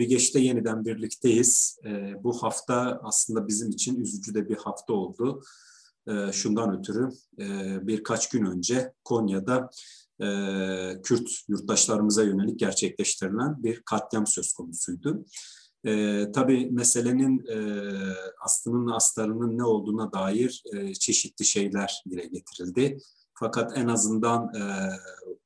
Kebigeç'te yeniden birlikteyiz. E, bu hafta aslında bizim için üzücü de bir hafta oldu. E, şundan ötürü e, birkaç gün önce Konya'da e, Kürt yurttaşlarımıza yönelik gerçekleştirilen bir katliam söz konusuydu. E, tabii meselenin e, aslının astarının ne olduğuna dair e, çeşitli şeyler dile getirildi. Fakat en azından e,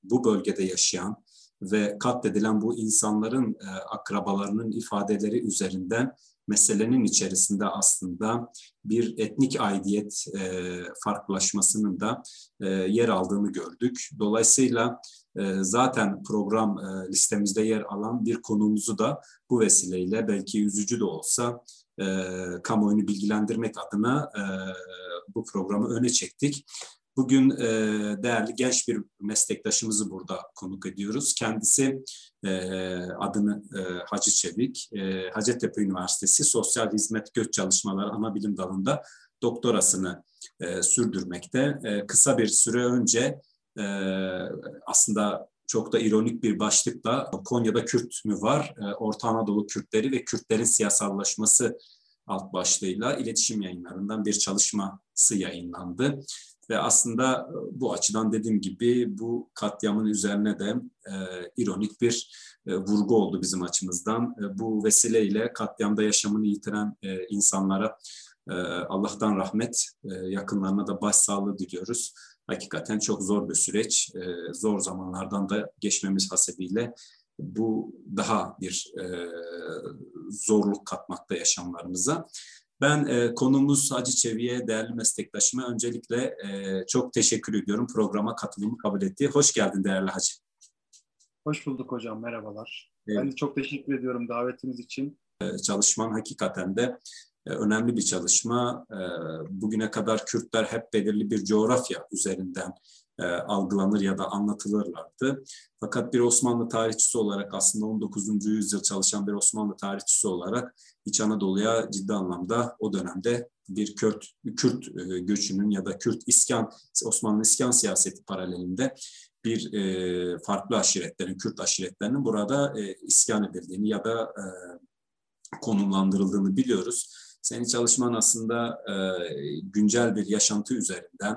bu bölgede yaşayan ve katledilen bu insanların e, akrabalarının ifadeleri üzerinden meselenin içerisinde aslında bir etnik aidiyet e, farklılaşmasının da e, yer aldığını gördük. Dolayısıyla e, zaten program e, listemizde yer alan bir konumuzu da bu vesileyle belki üzücü de olsa e, kamuoyunu bilgilendirmek adına e, bu programı öne çektik. Bugün e, değerli genç bir meslektaşımızı burada konuk ediyoruz. Kendisi e, adını e, Hacı Çevik, e, Hacettepe Üniversitesi Sosyal Hizmet Göç Çalışmaları ana bilim dalında doktorasını e, sürdürmekte. E, kısa bir süre önce e, aslında çok da ironik bir başlıkla Konya'da Kürt mü var? E, Orta Anadolu Kürtleri ve Kürtlerin siyasallaşması alt başlığıyla iletişim yayınlarından bir çalışması yayınlandı. Ve aslında e, bu açıdan dediğim gibi bu katliamın üzerine de e, ironik bir e, vurgu oldu bizim açımızdan. E, bu vesileyle katliamda yaşamını yitiren e, insanlara e, Allah'tan rahmet, e, yakınlarına da başsağlığı diliyoruz. Hakikaten çok zor bir süreç, e, zor zamanlardan da geçmemiz hasebiyle bu daha bir e, zorluk katmakta yaşamlarımıza. Ben e, konumuz Hacı Çevi'ye değerli meslektaşıma öncelikle e, çok teşekkür ediyorum programa katılımı kabul etti. Hoş geldin değerli Hacı. Hoş bulduk hocam, merhabalar. Evet. Ben de çok teşekkür ediyorum davetiniz için. E, çalışman hakikaten de e, önemli bir çalışma. E, bugüne kadar Kürtler hep belirli bir coğrafya üzerinden e, algılanır ya da anlatılırlardı. Fakat bir Osmanlı tarihçisi olarak aslında 19. yüzyıl çalışan bir Osmanlı tarihçisi olarak İç Anadolu'ya ciddi anlamda o dönemde bir Kürt, Kürt e, göçünün ya da Kürt iskan, Osmanlı iskan siyaseti paralelinde bir e, farklı aşiretlerin, Kürt aşiretlerinin burada e, iskan edildiğini ya da e, konumlandırıldığını biliyoruz. Senin çalışman aslında e, güncel bir yaşantı üzerinden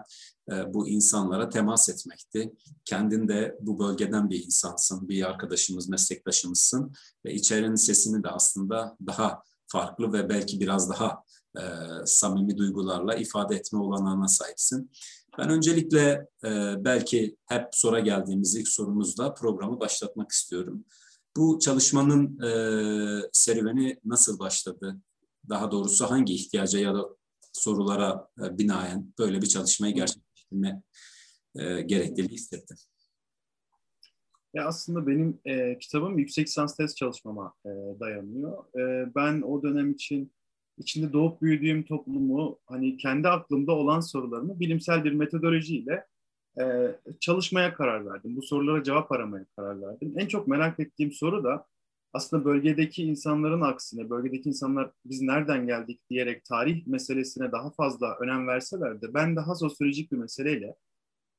bu insanlara temas etmekti. Kendin de bu bölgeden bir insansın, bir arkadaşımız, meslektaşımızsın ve içerinin sesini de aslında daha farklı ve belki biraz daha e, samimi duygularla ifade etme olanağına sahipsin. Ben öncelikle e, belki hep sonra geldiğimiz ilk sorumuzla programı başlatmak istiyorum. Bu çalışmanın e, serüveni nasıl başladı? Daha doğrusu hangi ihtiyaca ya da sorulara e, binaen böyle bir çalışmayı gerçekleştirme e, gerekliliği hissetti? Ya aslında benim e, kitabım yüksek lisans tez çalışmama e, dayanıyor. E, ben o dönem için içinde doğup büyüdüğüm toplumu hani kendi aklımda olan sorularını bilimsel bir metodolojiyle e, çalışmaya karar verdim. Bu sorulara cevap aramaya karar verdim. En çok merak ettiğim soru da aslında bölgedeki insanların aksine, bölgedeki insanlar biz nereden geldik diyerek tarih meselesine daha fazla önem verseler de ben daha sosyolojik bir meseleyle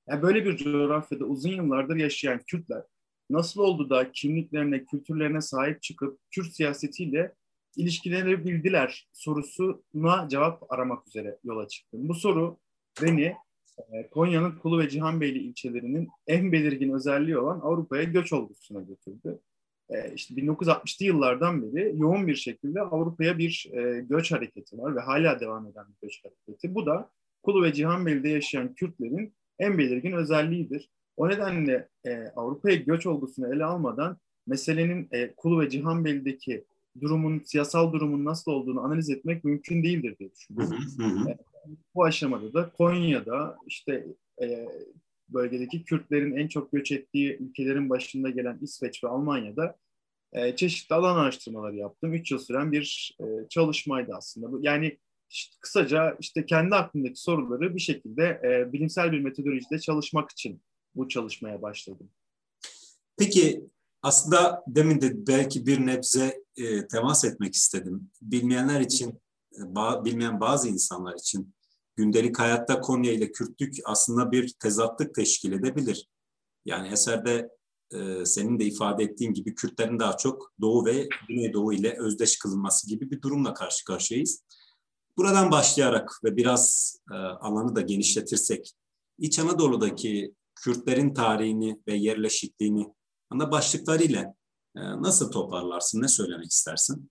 yani böyle bir coğrafyada uzun yıllardır yaşayan Kürtler nasıl oldu da kimliklerine, kültürlerine sahip çıkıp Kürt siyasetiyle ilişkilenebildiler sorusuna cevap aramak üzere yola çıktım. Bu soru beni e, Konya'nın Kulu ve Cihanbeyli ilçelerinin en belirgin özelliği olan Avrupa'ya göç olgusuna götürdü. E, işte 1960'lı yıllardan beri yoğun bir şekilde Avrupa'ya bir e, göç hareketi var ve hala devam eden bir göç hareketi. Bu da Kulu ve Cihanbeyli'de yaşayan Kürtlerin en belirgin özelliğidir. O nedenle e, Avrupa'ya göç olgusunu ele almadan meselenin e, Kulu ve Cihanbeli'deki durumun, siyasal durumun nasıl olduğunu analiz etmek mümkün değildir diye düşünüyorum. E, bu aşamada da Konya'da işte e, bölgedeki Kürtlerin en çok göç ettiği ülkelerin başında gelen İsveç ve Almanya'da e, çeşitli alan araştırmaları yaptım. Üç yıl süren bir e, çalışmaydı aslında. Yani işte kısaca işte kendi aklımdaki soruları bir şekilde e, bilimsel bir metodolojide çalışmak için bu çalışmaya başladım. Peki aslında demin de belki bir nebze e, temas etmek istedim. Bilmeyenler için, e, ba, bilmeyen bazı insanlar için gündelik hayatta Konya ile Kürtlük aslında bir tezatlık teşkil edebilir. Yani eserde e, senin de ifade ettiğin gibi Kürtlerin daha çok Doğu ve Güneydoğu ile özdeş kılınması gibi bir durumla karşı karşıyayız. Buradan başlayarak ve biraz e, alanı da genişletirsek, İç Anadolu'daki Kürtlerin tarihini ve yerleşikliğini ana başlıklarıyla e, nasıl toparlarsın, ne söylemek istersin?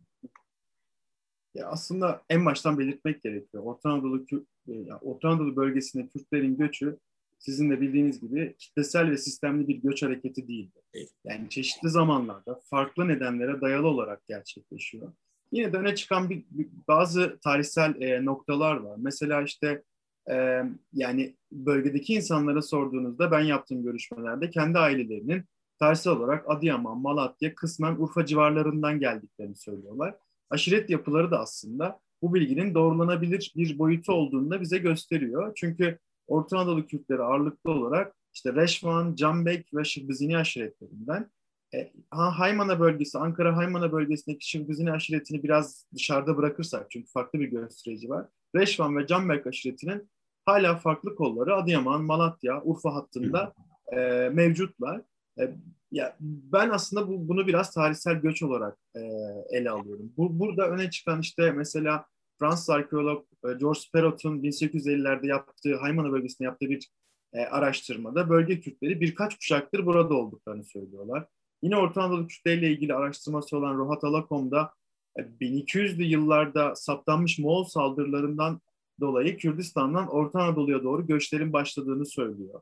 Ya aslında en baştan belirtmek gerekiyor. Orta Anadolu, e, Orta Anadolu bölgesinde Kürtlerin göçü sizin de bildiğiniz gibi kitlesel ve sistemli bir göç hareketi değildi. Yani çeşitli zamanlarda farklı nedenlere dayalı olarak gerçekleşiyor. Yine de öne çıkan bir, bir bazı tarihsel e, noktalar var. Mesela işte e, yani bölgedeki insanlara sorduğunuzda ben yaptığım görüşmelerde kendi ailelerinin tarihsel olarak Adıyaman, Malatya, kısmen Urfa civarlarından geldiklerini söylüyorlar. Aşiret yapıları da aslında bu bilginin doğrulanabilir bir boyutu olduğunu da bize gösteriyor. Çünkü Orta Anadolu Kürtleri ağırlıklı olarak işte Reşvan, Cambek ve Şırbizini aşiretlerinden e, Haymana bölgesi, Ankara Haymana bölgesindeki Şırbizini aşiretini biraz dışarıda bırakırsak çünkü farklı bir gösterici var. Reşvan ve Cambek aşiretinin hala farklı kolları Adıyaman, Malatya, Urfa hattında e, mevcutlar. E, ya ben aslında bu, bunu biraz tarihsel göç olarak e, ele alıyorum. Bu, burada öne çıkan işte mesela Fransız arkeolog e, George Perrot'un 1850'lerde yaptığı Haymana bölgesinde yaptığı bir e, araştırmada bölge Kürtleri birkaç kuşaktır burada olduklarını söylüyorlar. Yine Orta Anadolu Kürtleriyle ilgili araştırması olan Rohat Alakom'da e, 1200'lü yıllarda saptanmış Moğol saldırılarından dolayı Kürdistan'dan Orta Anadolu'ya doğru göçlerin başladığını söylüyor.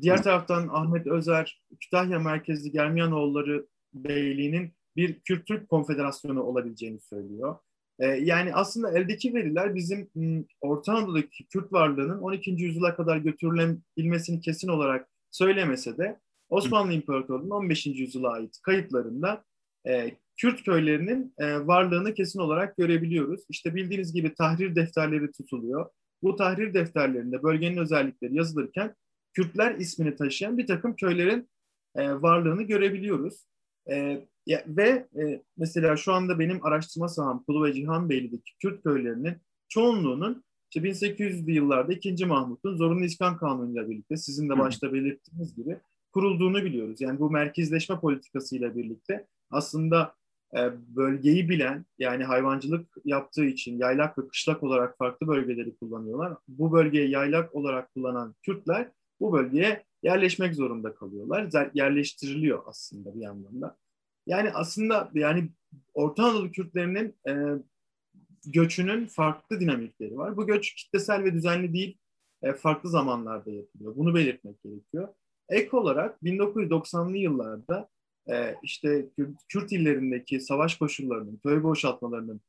Diğer taraftan Ahmet Özer, Kütahya merkezli Germiyanoğulları Beyliği'nin bir Kürt-Türk konfederasyonu olabileceğini söylüyor. Ee, yani aslında eldeki veriler bizim m, Orta Anadolu'daki Kürt varlığının 12. yüzyıla kadar götürülebilmesini kesin olarak söylemese de Osmanlı İmparatorluğu'nun 15. yüzyıla ait kayıtlarında e, Kürt köylerinin e, varlığını kesin olarak görebiliyoruz. İşte bildiğiniz gibi tahrir defterleri tutuluyor. Bu tahrir defterlerinde bölgenin özellikleri yazılırken Kürtler ismini taşıyan bir takım köylerin e, varlığını görebiliyoruz. E, ya, ve e, mesela şu anda benim araştırma saham Kulu ve Cihanbeyli'deki Kürt köylerinin çoğunluğunun işte 1800'lü yıllarda 2. Mahmut'un zorunlu iskan kanunuyla birlikte sizin de başta belirttiğiniz gibi kurulduğunu biliyoruz. Yani bu merkezleşme politikasıyla birlikte aslında e, bölgeyi bilen yani hayvancılık yaptığı için yaylak ve kışlak olarak farklı bölgeleri kullanıyorlar. Bu bölgeyi yaylak olarak kullanan Kürtler bu bölgeye yerleşmek zorunda kalıyorlar. Yerleştiriliyor aslında bir yandan da. Yani aslında yani Orta Anadolu Kürtlerinin e, göçünün farklı dinamikleri var. Bu göç kitlesel ve düzenli değil, e, farklı zamanlarda yapılıyor. Bunu belirtmek gerekiyor. Ek olarak 1990'lı yıllarda e, işte Kürt, Kürt illerindeki savaş koşullarının, köy boşaltmalarının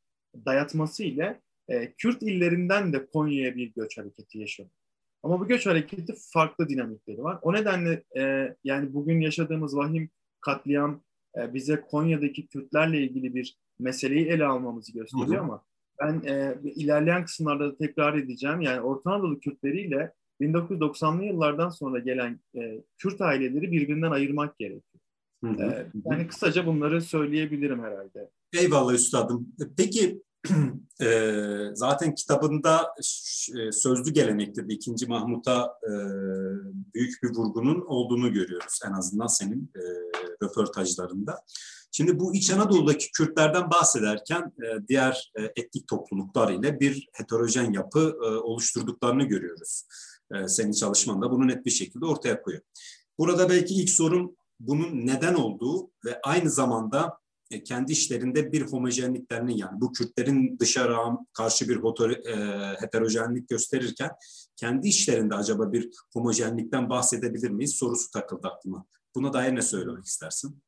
dayatması ile e, Kürt illerinden de Konya'ya bir göç hareketi yaşanıyor. Ama bu göç hareketi farklı dinamikleri var. O nedenle e, yani bugün yaşadığımız vahim katliam e, bize Konya'daki Kürtlerle ilgili bir meseleyi ele almamızı gösteriyor hı hı. ama ben e, ilerleyen kısımlarda da tekrar edeceğim. Yani Orta Anadolu Kürtleriyle 1990'lı yıllardan sonra gelen e, Kürt aileleri birbirinden ayırmak gerekiyor. Hı hı. E, yani kısaca bunları söyleyebilirim herhalde. Eyvallah üstadım. Peki e, zaten kitabında e, sözlü gelenekte de 2. Mahmut'a e, büyük bir vurgunun olduğunu görüyoruz. En azından senin e, röportajlarında. Şimdi bu İç Anadolu'daki Kürtlerden bahsederken e, diğer e, etnik topluluklar ile bir heterojen yapı e, oluşturduklarını görüyoruz. E, senin çalışmanda bunu net bir şekilde ortaya koyuyor. Burada belki ilk sorun bunun neden olduğu ve aynı zamanda e, kendi işlerinde bir homojenliklerinin yani bu Kürtlerin dışarı karşı bir e, heterojenlik gösterirken kendi işlerinde acaba bir homojenlikten bahsedebilir miyiz sorusu takıldı aklıma. Buna dair ne söylemek istersin?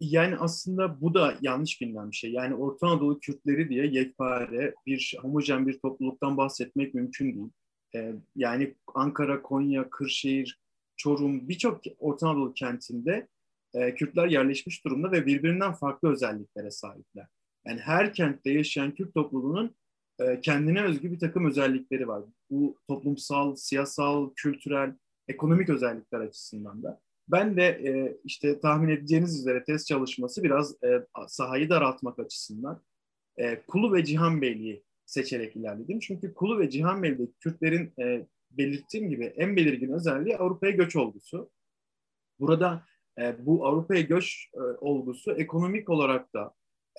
Yani aslında bu da yanlış bilinen bir şey. Yani Orta Anadolu Kürtleri diye yekpare bir homojen bir topluluktan bahsetmek mümkün değil. Ee, yani Ankara, Konya, Kırşehir, Çorum birçok Orta Anadolu kentinde e, Kürtler yerleşmiş durumda ve birbirinden farklı özelliklere sahipler. Yani her kentte yaşayan Kürt topluluğunun e, kendine özgü bir takım özellikleri var. Bu toplumsal, siyasal, kültürel, ekonomik özellikler açısından da. Ben de e, işte tahmin edeceğiniz üzere test çalışması biraz sahayı daraltmak açısından Kulu ve Cihan Beyliği seçerek ilerledim. Çünkü Kulu ve Cihan Beyliği Kürtlerin belirttiğim gibi en belirgin özelliği Avrupa'ya göç olgusu. Burada e, bu Avrupa'ya göç e, olgusu ekonomik olarak da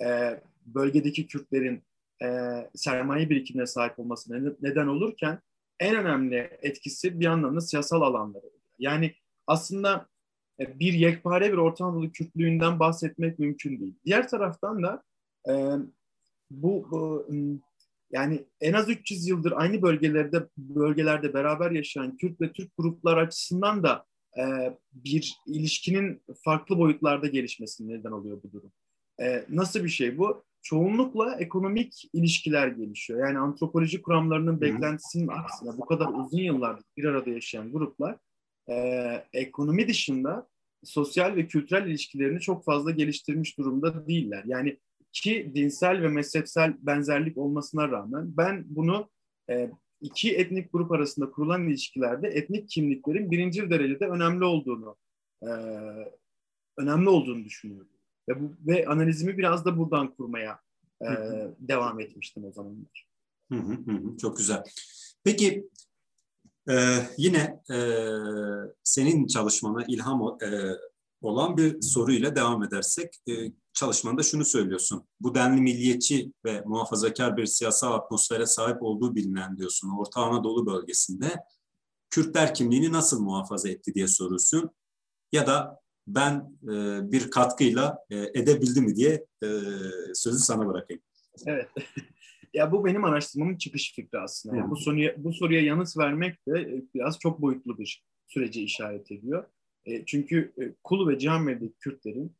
e, bölgedeki Kürtlerin e, sermaye birikimine sahip olmasına neden olurken en önemli etkisi bir anlamda siyasal alanları. Yani aslında e, bir yekpare bir Orta Anadolu Kürtlüğünden bahsetmek mümkün değil. Diğer taraftan da e, bu, bu yani en az 300 yıldır aynı bölgelerde bölgelerde beraber yaşayan Kürt ve Türk gruplar açısından da e, bir ilişkinin farklı boyutlarda gelişmesine neden oluyor bu durum. E, nasıl bir şey bu? Çoğunlukla ekonomik ilişkiler gelişiyor. Yani antropoloji kuramlarının beklentisinin aksine bu kadar uzun yıllardır bir arada yaşayan gruplar e, ekonomi dışında sosyal ve kültürel ilişkilerini çok fazla geliştirmiş durumda değiller. Yani ki dinsel ve mezhepsel benzerlik olmasına rağmen ben bunu e, iki etnik grup arasında kurulan ilişkilerde etnik kimliklerin birinci derecede önemli olduğunu e, önemli olduğunu düşünüyorum. Ve, bu, ve analizimi biraz da buradan kurmaya e, devam etmiştim o zamanlar. Hı hı hı, çok güzel. Peki e, yine e, senin çalışmana ilham e, olan bir soruyla devam edersek e, çalışmanda şunu söylüyorsun. Bu denli milliyetçi ve muhafazakar bir siyasal atmosfere sahip olduğu bilinen diyorsun. Orta Anadolu bölgesinde Kürtler kimliğini nasıl muhafaza etti diye soruyorsun. Ya da ben e, bir katkıyla e, edebildi mi diye e, sözü sana bırakayım. Evet. ya bu benim araştırmamın çıkış fikri aslında. Yani bu soruya bu soruya yanıt vermek de biraz çok boyutlu bir süreci işaret ediyor. E, çünkü e, Kulu ve Cihanbey'deki Kürtlerin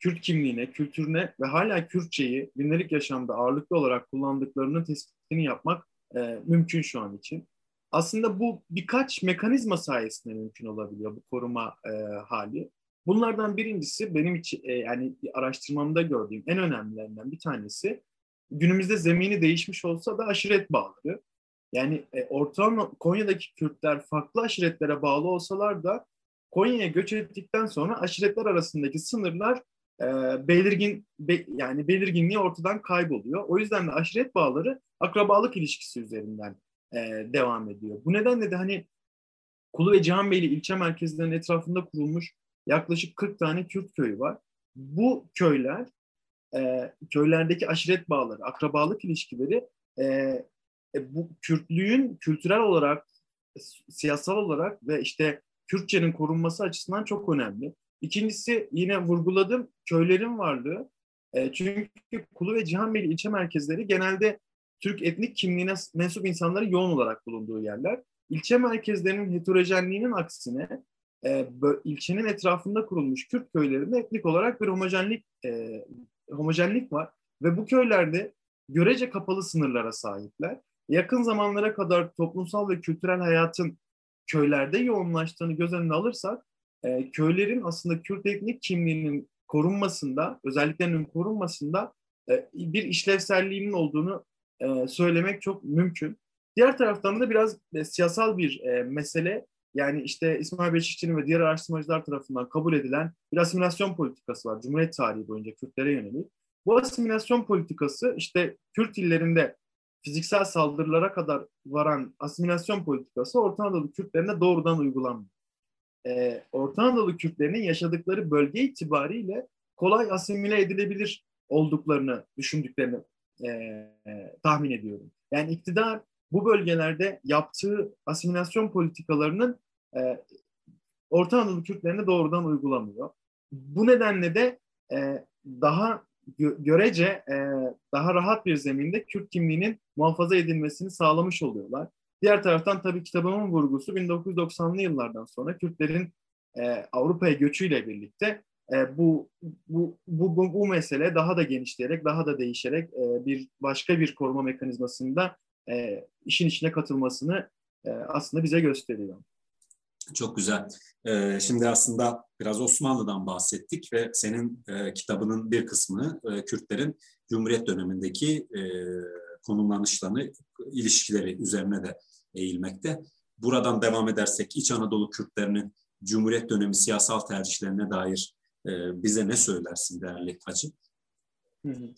Kürt kimliğine, kültürüne ve hala Kürtçeyi günlük yaşamda ağırlıklı olarak kullandıklarının tespitini yapmak e, mümkün şu an için. Aslında bu birkaç mekanizma sayesinde mümkün olabiliyor bu koruma e, hali. Bunlardan birincisi benim için e, yani araştırmamda gördüğüm en önemlilerinden bir tanesi günümüzde zemini değişmiş olsa da aşiret bağları. Yani e, Orta Konya'daki Kürtler farklı aşiretlere bağlı olsalar da Konya'ya göç ettikten sonra aşiretler arasındaki sınırlar e, belirgin be, yani belirginliği ortadan kayboluyor. O yüzden de aşiret bağları akrabalık ilişkisi üzerinden e, devam ediyor. Bu nedenle de hani Kulu ve Cihanbeyli ilçe merkezlerinin etrafında kurulmuş yaklaşık 40 tane Kürt köyü var. Bu köyler e, köylerdeki aşiret bağları, akrabalık ilişkileri e, e, bu Kürtlüğün kültürel olarak, siyasal olarak ve işte Kürtçenin korunması açısından çok önemli. İkincisi yine vurguladım köylerin varlığı. E, çünkü Kulu ve Cihanbeyli ilçe merkezleri genelde Türk etnik kimliğine mensup insanların yoğun olarak bulunduğu yerler. İlçe merkezlerinin heterojenliğinin aksine e, ilçenin etrafında kurulmuş Kürt köylerinde etnik olarak bir homojenlik e, homojenlik var ve bu köylerde görece kapalı sınırlara sahipler. Yakın zamanlara kadar toplumsal ve kültürel hayatın köylerde yoğunlaştığını göz önüne alırsak e, köylerin aslında Kürt etnik kimliğinin korunmasında, özelliklerinin korunmasında e, bir işlevselliğinin olduğunu e, söylemek çok mümkün. Diğer taraftan da biraz e, siyasal bir e, mesele yani işte İsmail Beşikçi'nin ve diğer araştırmacılar tarafından kabul edilen bir asimilasyon politikası var Cumhuriyet tarihi boyunca Kürtlere yönelik. Bu asimilasyon politikası işte Kürt illerinde fiziksel saldırılara kadar varan asimilasyon politikası Orta Anadolu Kürtlerine doğrudan uygulanmıyor. Ee, Orta Anadolu Kürtlerinin yaşadıkları bölge itibariyle kolay asimile edilebilir olduklarını düşündüklerini e, tahmin ediyorum. Yani iktidar bu bölgelerde yaptığı asimilasyon politikalarının e, Orta Anadolu Kürtlerine doğrudan uygulamıyor. Bu nedenle de e, daha gö- görece e, daha rahat bir zeminde Kürt kimliğinin muhafaza edilmesini sağlamış oluyorlar. Diğer taraftan tabii kitabımın vurgusu 1990'lı yıllardan sonra Kürtlerin e, Avrupa'ya göçüyle birlikte e, bu, bu, bu, bu, bu mesele daha da genişleyerek, daha da değişerek e, bir başka bir koruma mekanizmasında e, işin içine katılmasını e, aslında bize gösteriyor. Çok güzel. Ee, şimdi aslında biraz Osmanlı'dan bahsettik ve senin e, kitabının bir kısmını e, Kürtlerin Cumhuriyet dönemindeki e, konumlanışlarını, ilişkileri üzerine de eğilmekte. Buradan devam edersek İç Anadolu Kürtlerinin Cumhuriyet dönemi siyasal tercihlerine dair e, bize ne söylersin değerli Hacı? Hı hı.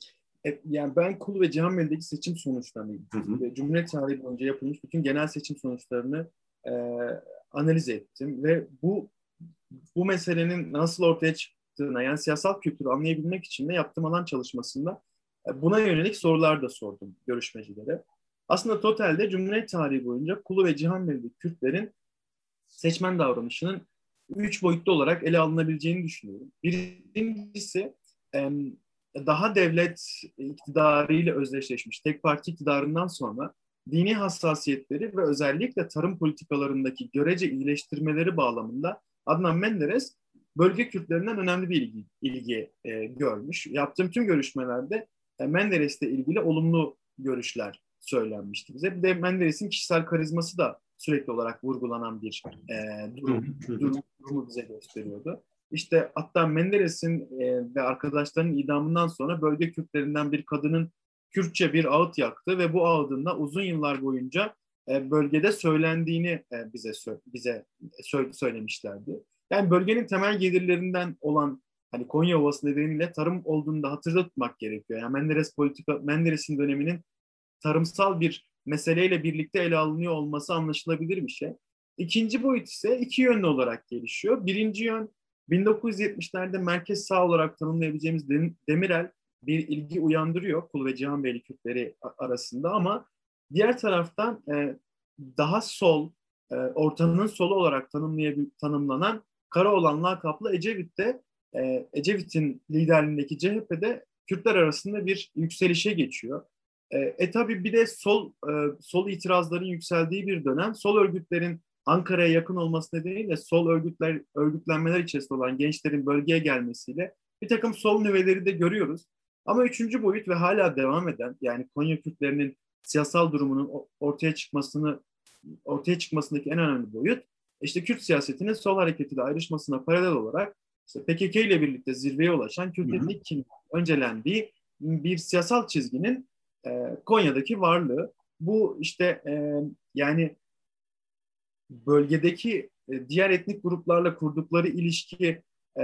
Yani ben Kulu ve Cihanbeli'deki seçim sonuçlarını, hı hı. Cumhuriyet tarihi boyunca yapılmış bütün genel seçim sonuçlarını e, analiz ettim ve bu bu meselenin nasıl ortaya çıktığına yani siyasal kültürü anlayabilmek için de yaptığım alan çalışmasında e, buna yönelik sorular da sordum görüşmecilere. Aslında totalde Cumhuriyet tarihi boyunca Kulu ve Cihanbeyli Kürtlerin seçmen davranışının üç boyutlu olarak ele alınabileceğini düşünüyorum. Birincisi daha devlet iktidarıyla özdeşleşmiş tek parti iktidarından sonra dini hassasiyetleri ve özellikle tarım politikalarındaki görece iyileştirmeleri bağlamında Adnan Menderes bölge Kürtlerinden önemli bir ilgi, ilgi e, görmüş. Yaptığım tüm görüşmelerde e, Menderes'le ilgili olumlu görüşler söylenmişti bize. Bir de Menderes'in kişisel karizması da sürekli olarak vurgulanan bir e, durum, durum, durumu bize gösteriyordu. İşte hatta Menderes'in e, ve arkadaşlarının idamından sonra bölge Kürtlerinden bir kadının Kürtçe bir ağıt yaktı ve bu ağıdında uzun yıllar boyunca e, bölgede söylendiğini e, bize bize sö söylemişlerdi. Yani bölgenin temel gelirlerinden olan hani Konya Ovası nedeniyle tarım olduğunu da hatırlatmak gerekiyor. Yani Menderes politika Menderes'in döneminin tarımsal bir meseleyle birlikte ele alınıyor olması anlaşılabilir bir şey. İkinci boyut ise iki yönlü olarak gelişiyor. Birinci yön 1970'lerde merkez sağ olarak tanımlayabileceğimiz Demirel bir ilgi uyandırıyor Kul ve Cihanbeyli Kürtleri arasında ama diğer taraftan e, daha sol, e, ortanın solu olarak tanımlanan Karaoğlan lakaplı Ecevit'te e, Ecevit'in liderliğindeki CHP'de Kürtler arasında bir yükselişe geçiyor. E, e tabi bir de sol e, sol itirazların yükseldiği bir dönem. Sol örgütlerin Ankara'ya yakın olması nedeniyle sol örgütler örgütlenmeler içerisinde olan gençlerin bölgeye gelmesiyle bir takım sol nüveleri de görüyoruz. Ama üçüncü boyut ve hala devam eden yani Konya Kürtlerinin siyasal durumunun ortaya çıkmasını ortaya çıkmasındaki en önemli boyut işte Kürt siyasetinin sol hareketiyle ayrışmasına paralel olarak işte PKK ile birlikte zirveye ulaşan Kürt etnik öncelendiği bir siyasal çizginin e, Konya'daki varlığı. Bu işte e, yani bölgedeki e, diğer etnik gruplarla kurdukları ilişki e,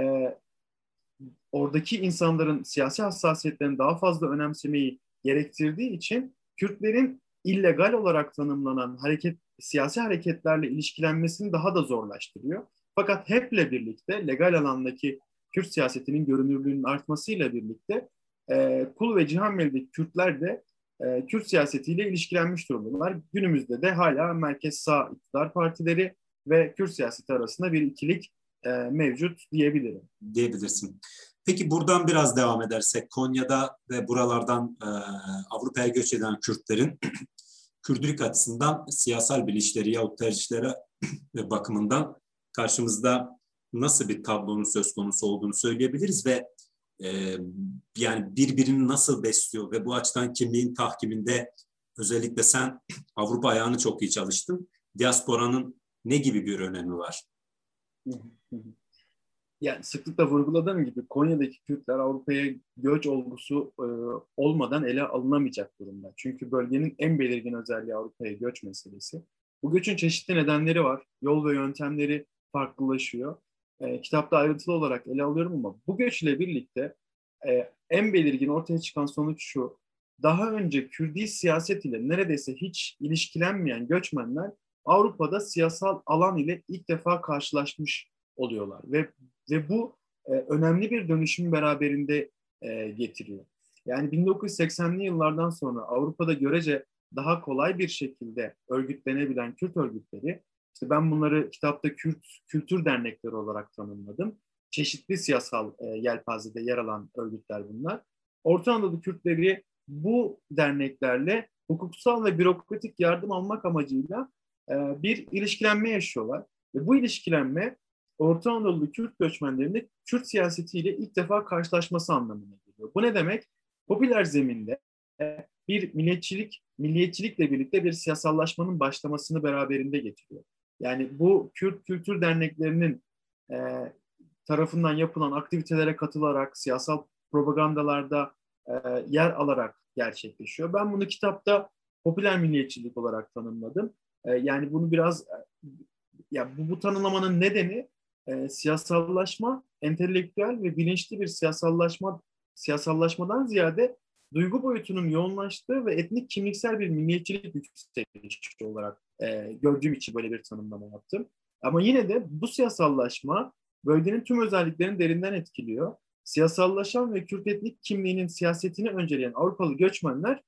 oradaki insanların siyasi hassasiyetlerini daha fazla önemsemeyi gerektirdiği için Kürtlerin illegal olarak tanımlanan hareket siyasi hareketlerle ilişkilenmesini daha da zorlaştırıyor. Fakat HEP'le birlikte legal alandaki Kürt siyasetinin görünürlüğünün artmasıyla birlikte e, Kul ve Cihanmeli'deki Kürtler de e, Kürt siyasetiyle ilişkilenmiş durumdalar. Günümüzde de hala merkez sağ iktidar partileri ve Kürt siyaseti arasında bir ikilik e, mevcut diyebilirim. Diyebilirsin. Peki buradan biraz devam edersek Konya'da ve buralardan e, Avrupa'ya göç eden Kürtlerin Kürdülük açısından siyasal bilişleri yahut tercihleri bakımından karşımızda nasıl bir tablonun söz konusu olduğunu söyleyebiliriz ve e, yani birbirini nasıl besliyor ve bu açıdan kimliğin tahkiminde özellikle sen Avrupa ayağını çok iyi çalıştın. Diasporanın ne gibi bir önemi var? Yani sıklıkla vurguladığım gibi Konya'daki Kürtler Avrupa'ya göç olgusu e, olmadan ele alınamayacak durumda. Çünkü bölgenin en belirgin özelliği Avrupa'ya göç meselesi. Bu göçün çeşitli nedenleri var. Yol ve yöntemleri farklılaşıyor e, kitapta ayrıntılı olarak ele alıyorum ama bu göçle birlikte e, en belirgin ortaya çıkan sonuç şu. Daha önce Kürdi siyaset ile neredeyse hiç ilişkilenmeyen göçmenler Avrupa'da siyasal alan ile ilk defa karşılaşmış oluyorlar ve ve bu e, önemli bir dönüşüm beraberinde e, getiriyor. Yani 1980'li yıllardan sonra Avrupa'da görece daha kolay bir şekilde örgütlenebilen Kürt örgütleri işte ben bunları kitapta Kürt kültür dernekleri olarak tanımladım. Çeşitli siyasal e, yelpazede yer alan örgütler bunlar. Orta Anadolu Kürtleri bu derneklerle hukuksal ve bürokratik yardım almak amacıyla bir ilişkilenme yaşıyorlar. Ve bu ilişkilenme Orta Anadolu Kürt göçmenlerinde Kürt siyasetiyle ilk defa karşılaşması anlamına geliyor. Bu ne demek? Popüler zeminde bir milliyetçilik, milliyetçilikle birlikte bir siyasallaşmanın başlamasını beraberinde getiriyor. Yani bu Kürt kültür derneklerinin e, tarafından yapılan aktivitelere katılarak, siyasal propagandalarda e, yer alarak gerçekleşiyor. Ben bunu kitapta popüler milliyetçilik olarak tanımladım. E, yani bunu biraz, e, ya bu, bu tanımlamanın nedeni e, siyasallaşma, entelektüel ve bilinçli bir siyasallaşma siyasallaşmadan ziyade duygu boyutunun yoğunlaştığı ve etnik kimliksel bir milliyetçilik yükselişi olarak e, gördüğüm için böyle bir tanımlama yaptım. Ama yine de bu siyasallaşma bölgenin tüm özelliklerini derinden etkiliyor. Siyasallaşan ve Kürt etnik kimliğinin siyasetini önceleyen Avrupalı göçmenler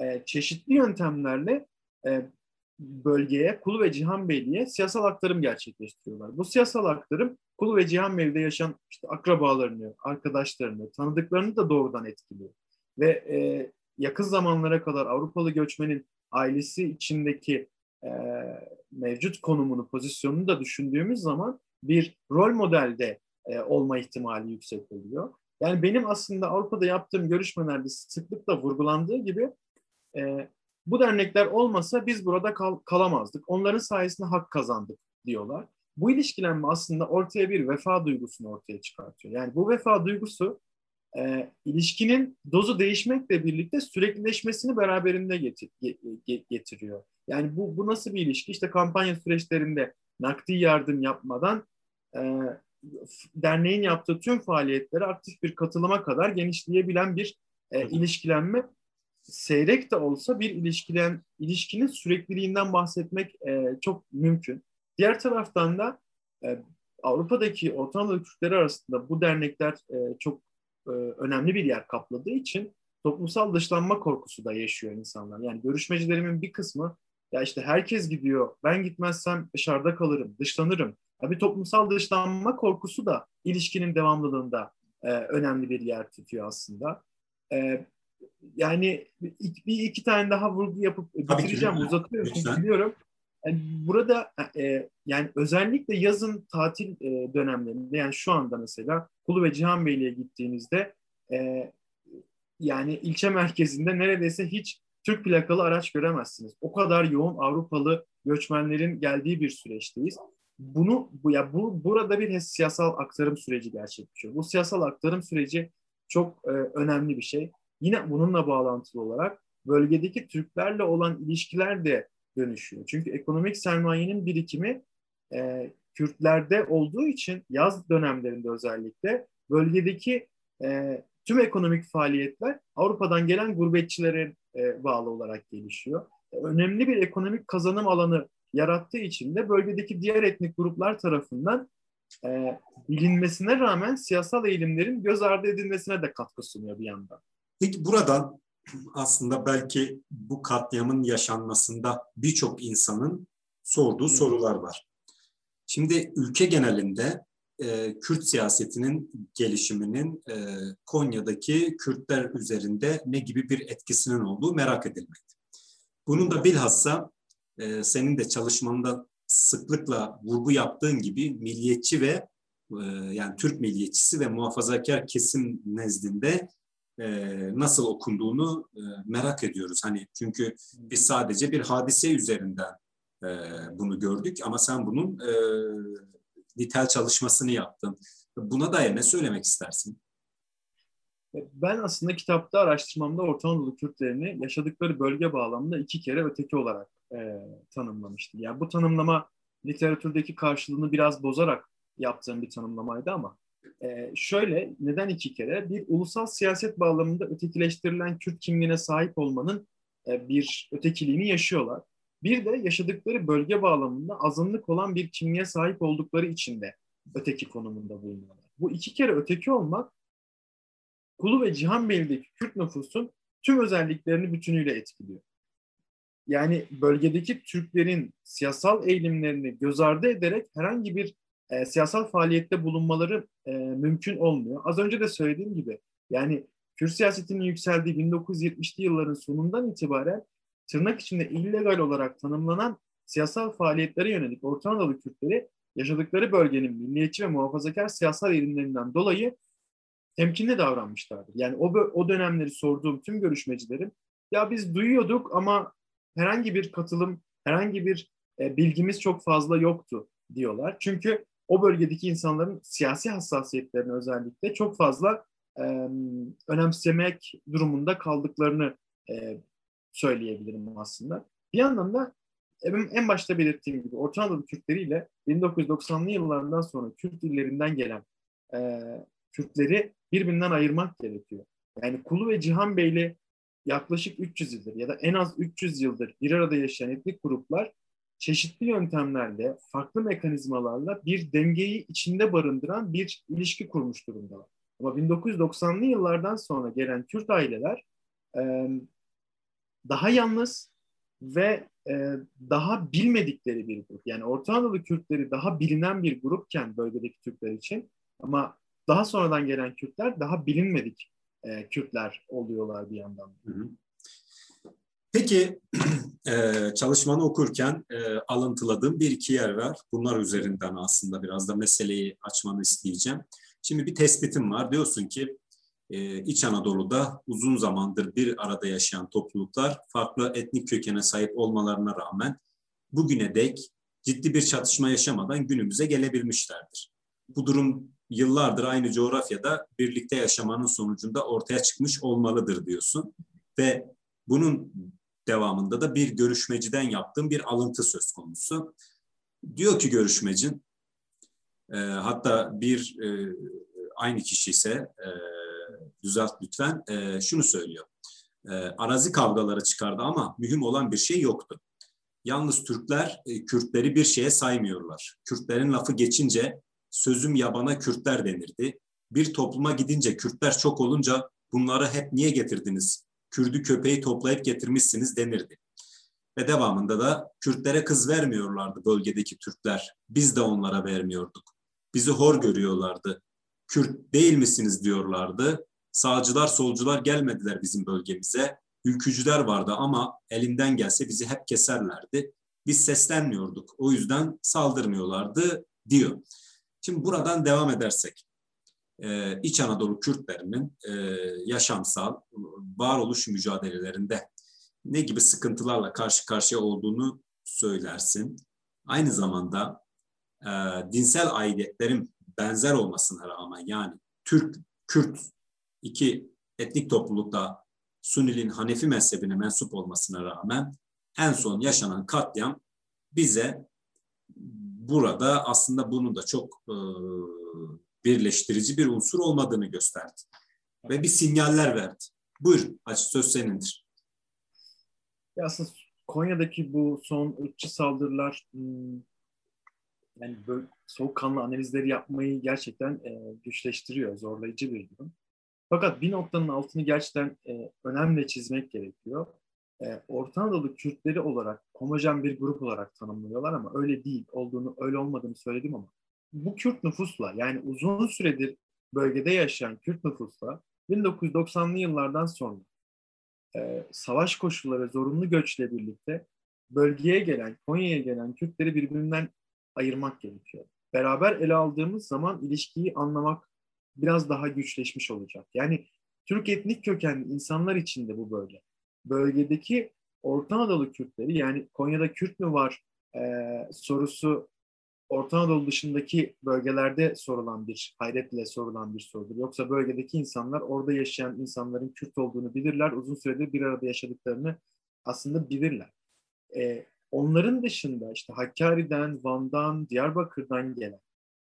e, çeşitli yöntemlerle e, bölgeye, Kulu ve Cihan Beyliğe siyasal aktarım gerçekleştiriyorlar. Bu siyasal aktarım Kulu ve Cihan Beyliği'de yaşayan işte akrabalarını, arkadaşlarını, tanıdıklarını da doğrudan etkiliyor. Ve e, yakın zamanlara kadar Avrupalı göçmenin ailesi içindeki e, mevcut konumunu, pozisyonunu da düşündüğümüz zaman bir rol modelde e, olma ihtimali yüksek oluyor. Yani benim aslında Avrupa'da yaptığım görüşmelerde sıklıkla vurgulandığı gibi e, bu dernekler olmasa biz burada kal- kalamazdık. Onların sayesinde hak kazandık diyorlar. Bu ilişkilenme aslında ortaya bir vefa duygusunu ortaya çıkartıyor. Yani bu vefa duygusu e, ilişkinin dozu değişmekle birlikte süreklileşmesini beraberinde getir, getiriyor. Yani bu, bu nasıl bir ilişki? İşte kampanya süreçlerinde nakdi yardım yapmadan e, derneğin yaptığı tüm faaliyetlere aktif bir katılıma kadar genişleyebilen bir e, ilişkilenme seyrek de olsa bir ilişkilen ilişkinin sürekliliğinden bahsetmek e, çok mümkün. Diğer taraftan da e, Avrupa'daki Orta Anadolu Kürtleri arasında bu dernekler e, çok e, önemli bir yer kapladığı için toplumsal dışlanma korkusu da yaşıyor insanlar. Yani görüşmecilerimin bir kısmı ya işte herkes gidiyor ben gitmezsem dışarıda kalırım, dışlanırım. Ya bir toplumsal dışlanma korkusu da ilişkinin devamlılığında e, önemli bir yer tutuyor aslında. E, yani bir iki tane daha vurgu yapıp bitireceğim. Uzatıyorum çünkü biliyorum. Yani burada e, yani özellikle yazın tatil e, dönemlerinde yani şu anda mesela Kulu ve Cihanbeyli'ye gittiğinizde e, yani ilçe merkezinde neredeyse hiç Türk plakalı araç göremezsiniz. O kadar yoğun Avrupalı göçmenlerin geldiği bir süreçteyiz. Bunu bu ya bu burada bir siyasal aktarım süreci gerçekleşiyor. Bu siyasal aktarım süreci çok e, önemli bir şey. Yine bununla bağlantılı olarak bölgedeki Türklerle olan ilişkiler de dönüşüyor. Çünkü ekonomik sermayenin birikimi e, Kürtlerde olduğu için yaz dönemlerinde özellikle bölgedeki e, tüm ekonomik faaliyetler Avrupa'dan gelen gurbetçilere e, bağlı olarak gelişiyor. E, önemli bir ekonomik kazanım alanı yarattığı için de bölgedeki diğer etnik gruplar tarafından e, bilinmesine rağmen siyasal eğilimlerin göz ardı edilmesine de katkı sunuyor bir yandan. Peki buradan aslında belki bu katliamın yaşanmasında birçok insanın sorduğu sorular var. Şimdi ülke genelinde e, Kürt siyasetinin gelişiminin e, Konya'daki Kürtler üzerinde ne gibi bir etkisinin olduğu merak edilmekte. Bunun da bilhassa e, senin de çalışmanda sıklıkla vurgu yaptığın gibi milliyetçi ve e, yani Türk milliyetçisi ve muhafazakar kesim nezdinde e, nasıl okunduğunu e, merak ediyoruz. Hani çünkü biz sadece bir hadise üzerinden e, bunu gördük ama sen bunun e, nitel çalışmasını yaptın. Buna dair ne söylemek istersin? Ben aslında kitapta araştırmamda Orta Anadolu Kürtlerini yaşadıkları bölge bağlamında iki kere öteki olarak e, tanımlamıştım. Yani bu tanımlama literatürdeki karşılığını biraz bozarak yaptığım bir tanımlamaydı ama e, şöyle neden iki kere? Bir ulusal siyaset bağlamında ötekileştirilen Kürt kimliğine sahip olmanın e, bir ötekiliğini yaşıyorlar. Bir de yaşadıkları bölge bağlamında azınlık olan bir kimliğe sahip oldukları için de öteki konumunda bulunuyorlar. Bu iki kere öteki olmak Kulu ve Cihanbeyli'deki Kürt nüfusun tüm özelliklerini bütünüyle etkiliyor. Yani bölgedeki Türklerin siyasal eğilimlerini göz ardı ederek herhangi bir e, siyasal faaliyette bulunmaları e, mümkün olmuyor. Az önce de söylediğim gibi yani Kürt siyasetinin yükseldiği 1970'li yılların sonundan itibaren tırnak içinde illegal olarak tanımlanan siyasal faaliyetlere yönelik Orta Anadolu Kürtleri yaşadıkları bölgenin milliyetçi ve muhafazakar siyasal eğilimlerinden dolayı temkinli davranmışlardır. Yani o, o dönemleri sorduğum tüm görüşmecilerim ya biz duyuyorduk ama herhangi bir katılım, herhangi bir e, bilgimiz çok fazla yoktu diyorlar. Çünkü o bölgedeki insanların siyasi hassasiyetlerini özellikle çok fazla e, önemsemek durumunda kaldıklarını e, söyleyebilirim aslında. Bir yandan da en başta belirttiğim gibi Orta Anadolu Kürtleri ile 1990'lı yıllardan sonra Kürt dillerinden gelen e, Kürtleri birbirinden ayırmak gerekiyor. Yani Kulu ve Cihan Beyli yaklaşık 300 yıldır ya da en az 300 yıldır bir arada yaşayan etnik gruplar çeşitli yöntemlerle, farklı mekanizmalarla bir dengeyi içinde barındıran bir ilişki kurmuş durumdalar. Ama 1990'lı yıllardan sonra gelen Kürt aileler e, daha yalnız ve e, daha bilmedikleri bir grup. Yani Orta Anadolu Kürtleri daha bilinen bir grupken bölgedeki Türkler için ama daha sonradan gelen Kürtler daha bilinmedik e, Kürtler oluyorlar bir yandan. Hı hı. Peki e, çalışmanı okurken e, alıntıladığım bir iki yer var. Bunlar üzerinden aslında biraz da meseleyi açmanı isteyeceğim. Şimdi bir tespitim var. Diyorsun ki e, İç Anadolu'da uzun zamandır bir arada yaşayan topluluklar farklı etnik kökene sahip olmalarına rağmen bugüne dek ciddi bir çatışma yaşamadan günümüze gelebilmişlerdir. Bu durum yıllardır aynı coğrafyada birlikte yaşamanın sonucunda ortaya çıkmış olmalıdır diyorsun. Ve bunun devamında da bir görüşmeciden yaptığım bir alıntı söz konusu. Diyor ki görüşmecin, e, hatta bir e, aynı kişi ise e, düzelt lütfen e, şunu söylüyor. E, arazi kavgaları çıkardı ama mühim olan bir şey yoktu. Yalnız Türkler e, Kürtleri bir şeye saymıyorlar. Kürtlerin lafı geçince sözüm yabana Kürtler denirdi. Bir topluma gidince Kürtler çok olunca bunları hep niye getirdiniz? Kürdü köpeği toplayıp getirmişsiniz denirdi. Ve devamında da Kürtlere kız vermiyorlardı bölgedeki Türkler. Biz de onlara vermiyorduk. Bizi hor görüyorlardı. Kürt değil misiniz diyorlardı. Sağcılar, solcular gelmediler bizim bölgemize. Ülkücüler vardı ama elinden gelse bizi hep keserlerdi. Biz seslenmiyorduk. O yüzden saldırmıyorlardı diyor. Şimdi buradan devam edersek. Ee, İç Anadolu Kürtlerinin e, yaşamsal varoluş mücadelelerinde ne gibi sıkıntılarla karşı karşıya olduğunu söylersin. Aynı zamanda e, dinsel aidiyetlerin benzer olmasına rağmen yani Türk, Kürt iki etnik toplulukta Sunni'nin Hanefi mezhebine mensup olmasına rağmen en son yaşanan katliam bize burada aslında bunun da çok e, birleştirici bir unsur olmadığını gösterdi. Ve bir sinyaller verdi. Buyur, açı söz senindir. Ya aslında Konya'daki bu son ırkçı saldırılar hmm, yani böyle soğukkanlı analizleri yapmayı gerçekten e, güçleştiriyor, zorlayıcı bir durum. Fakat bir noktanın altını gerçekten e, önemli çizmek gerekiyor. E, Orta Anadolu Kürtleri olarak homojen bir grup olarak tanımlıyorlar ama öyle değil olduğunu, öyle olmadığını söyledim ama bu Kürt nüfusla yani uzun süredir bölgede yaşayan Kürt nüfusla 1990'lı yıllardan sonra e, savaş koşulları zorunlu göçle birlikte bölgeye gelen, Konya'ya gelen Kürtleri birbirinden ayırmak gerekiyor. Beraber ele aldığımız zaman ilişkiyi anlamak biraz daha güçleşmiş olacak. Yani Türk etnik kökenli insanlar için de bu böyle. Bölgedeki Orta Anadolu Kürtleri yani Konya'da Kürt mü var e, sorusu Orta Anadolu dışındaki bölgelerde sorulan bir, hayretle sorulan bir sorudur. Yoksa bölgedeki insanlar orada yaşayan insanların Kürt olduğunu bilirler. Uzun süredir bir arada yaşadıklarını aslında bilirler. E, onların dışında işte Hakkari'den, Van'dan, Diyarbakır'dan gelen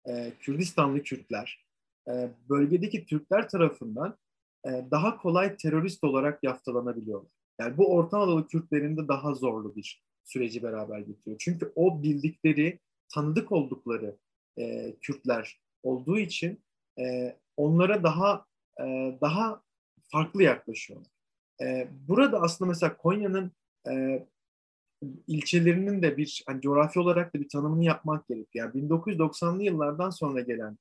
e, Kürdistanlı Kürtler, e, bölgedeki Türkler tarafından e, daha kolay terörist olarak yaftalanabiliyorlar. Yani bu Orta Anadolu Kürtlerinde daha zorlu bir süreci beraber getiriyor. Çünkü o bildikleri, tanıdık oldukları e, Kürtler olduğu için e, onlara daha e, daha farklı yaklaşıyorlar. E, burada aslında mesela Konya'nın e, ilçelerinin de bir hani coğrafya olarak da bir tanımını yapmak gerekiyor. Yani 1990'lı yıllardan sonra gelen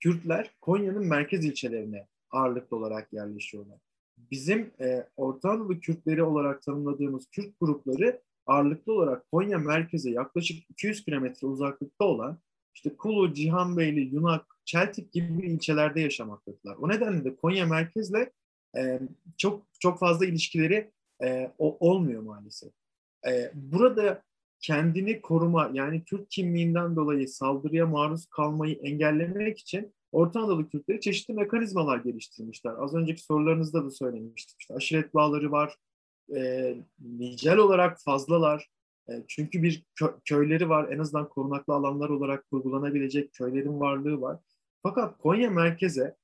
Kürtler Konya'nın merkez ilçelerine ağırlıklı olarak yerleşiyorlar. Bizim e, Orta Anadolu Kürtleri olarak tanımladığımız Kürt grupları ağırlıklı olarak Konya merkeze yaklaşık 200 kilometre uzaklıkta olan işte Kulu, Cihanbeyli, Yunak, Çeltik gibi ilçelerde yaşamaktadılar. O nedenle de Konya merkezle e, çok çok fazla ilişkileri e, o, olmuyor maalesef. E, burada kendini koruma yani Kürt kimliğinden dolayı saldırıya maruz kalmayı engellemek için Orta Anadolu Kürtleri çeşitli mekanizmalar geliştirmişler. Az önceki sorularınızda da söylemiştim. İşte aşiret bağları var, e, nicel olarak fazlalar. E, çünkü bir kö- köyleri var, en azından korunaklı alanlar olarak kurgulanabilecek köylerin varlığı var. Fakat Konya merkeze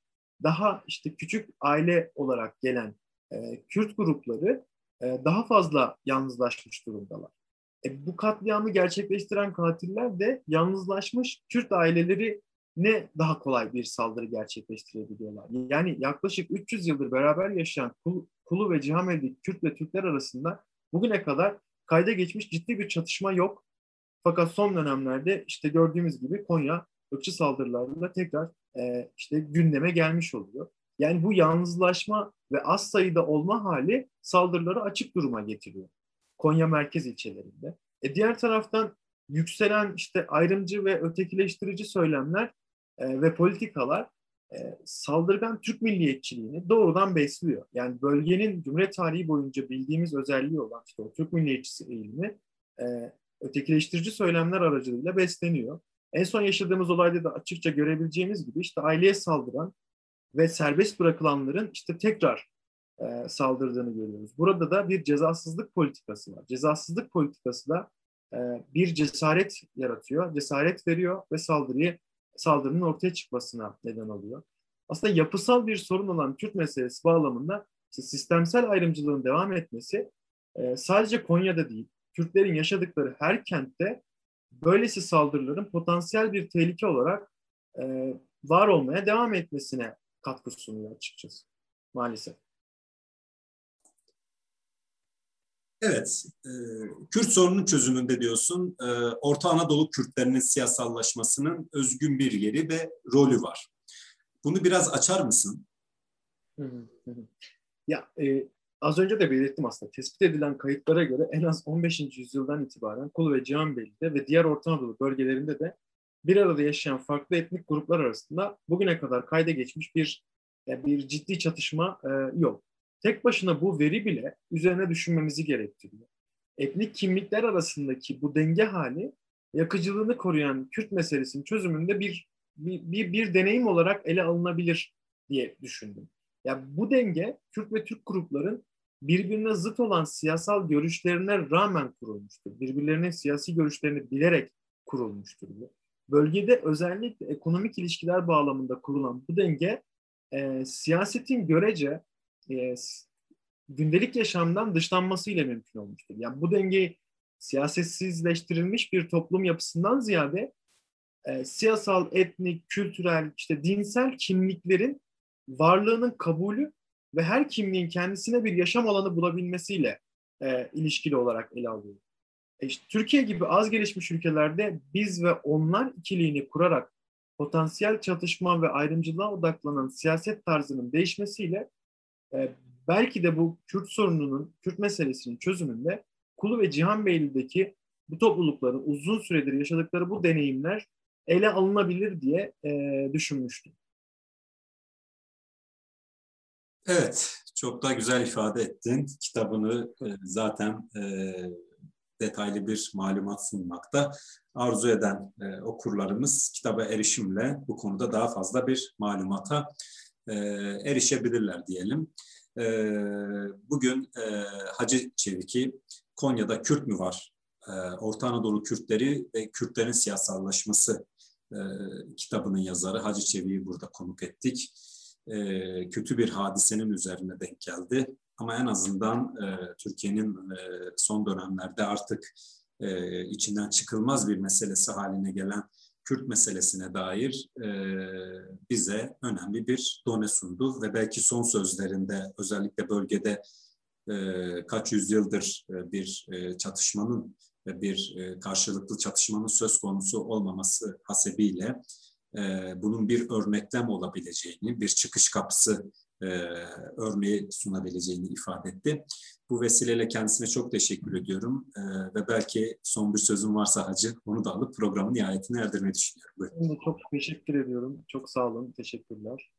daha işte küçük aile olarak gelen e, Kürt grupları e, daha fazla yalnızlaşmış durumdalar. E, bu katliamı gerçekleştiren katiller de yalnızlaşmış Kürt aileleri ne daha kolay bir saldırı gerçekleştirebiliyorlar. Yani yaklaşık 300 yıldır beraber yaşayan Kulu ve Cihameli'deki Kürt ve Türkler arasında bugüne kadar kayda geçmiş ciddi bir çatışma yok. Fakat son dönemlerde işte gördüğümüz gibi Konya ırkçı saldırılarında tekrar e, işte gündeme gelmiş oluyor. Yani bu yalnızlaşma ve az sayıda olma hali saldırıları açık duruma getiriyor. Konya merkez ilçelerinde. E diğer taraftan yükselen işte ayrımcı ve ötekileştirici söylemler e, ve politikalar e, saldırgan Türk milliyetçiliğini doğrudan besliyor. Yani bölgenin Cumhuriyet tarihi boyunca bildiğimiz özelliği olan işte o Türk milliyetçisi eğilimi e, ötekileştirici söylemler aracılığıyla besleniyor. En son yaşadığımız olayda da açıkça görebileceğimiz gibi işte aileye saldıran ve serbest bırakılanların işte tekrar e, saldırdığını görüyoruz. Burada da bir cezasızlık politikası var. Cezasızlık politikası da e, bir cesaret yaratıyor, cesaret veriyor ve saldırıyı saldırının ortaya çıkmasına neden oluyor. Aslında yapısal bir sorun olan Kürt meselesi bağlamında sistemsel ayrımcılığın devam etmesi e, sadece Konya'da değil, Kürtlerin yaşadıkları her kentte böylesi saldırıların potansiyel bir tehlike olarak e, var olmaya devam etmesine katkı sunuyor açıkçası maalesef. Evet, e, Kürt sorunun çözümünde diyorsun, e, Orta Anadolu Kürtlerinin siyasallaşmasının özgün bir yeri ve rolü var. Bunu biraz açar mısın? Ya e, az önce de belirttim aslında. Tespit edilen kayıtlara göre en az 15. yüzyıldan itibaren Kulu ve Cihanbeyli'de ve diğer Orta Anadolu bölgelerinde de bir arada yaşayan farklı etnik gruplar arasında bugüne kadar kayda geçmiş bir bir ciddi çatışma e, yok. Tek başına bu veri bile üzerine düşünmemizi gerektiriyor. Etnik kimlikler arasındaki bu denge hali yakıcılığını koruyan Kürt meselesinin çözümünde bir bir, bir, bir deneyim olarak ele alınabilir diye düşündüm. Ya bu denge Kürt ve Türk grupların birbirine zıt olan siyasal görüşlerine rağmen kurulmuştur. Birbirlerinin siyasi görüşlerini bilerek kurulmuştur. Bölgede özellikle ekonomik ilişkiler bağlamında kurulan bu denge e, siyasetin görece e, gündelik yaşamdan dışlanmasıyla mümkün olmuştur. Yani bu denge siyasetsizleştirilmiş bir toplum yapısından ziyade e, siyasal, etnik, kültürel, işte dinsel kimliklerin varlığının kabulü ve her kimliğin kendisine bir yaşam alanı bulabilmesiyle e, ilişkili olarak ele alıyor. E işte Türkiye gibi az gelişmiş ülkelerde biz ve onlar ikiliğini kurarak potansiyel çatışma ve ayrımcılığa odaklanan siyaset tarzının değişmesiyle e, belki de bu Kürt sorununun, Kürt meselesinin çözümünde Kulu ve Cihanbeyli'deki bu toplulukların uzun süredir yaşadıkları bu deneyimler ele alınabilir diye e, düşünmüştüm. Evet, çok da güzel ifade ettin. Kitabını e, zaten e, detaylı bir malumat sunmakta. Arzu eden e, okurlarımız kitaba erişimle bu konuda daha fazla bir malumata e, erişebilirler diyelim. E, bugün e, Hacı Çevik'i Konya'da Kürt mü var? E, Orta Anadolu Kürtleri ve Kürtlerin siyasallaşması e, kitabının yazarı Hacı Çevik'i burada konuk ettik. E, kötü bir hadisenin üzerine denk geldi. Ama en azından e, Türkiye'nin e, son dönemlerde artık e, içinden çıkılmaz bir meselesi haline gelen Kürt meselesine dair e, bize önemli bir done sundu ve belki son sözlerinde özellikle bölgede e, kaç yüzyıldır e, bir e, çatışmanın ve bir e, karşılıklı çatışmanın söz konusu olmaması hasebiyle e, bunun bir örneklem olabileceğini, bir çıkış kapısı e, örneği sunabileceğini ifade etti. Bu vesileyle kendisine çok teşekkür ediyorum e, ve belki son bir sözüm varsa Hacı onu da alıp programın nihayetine erdirmeyi düşünüyorum. Buyurun. Çok teşekkür ediyorum. Çok sağ olun. Teşekkürler.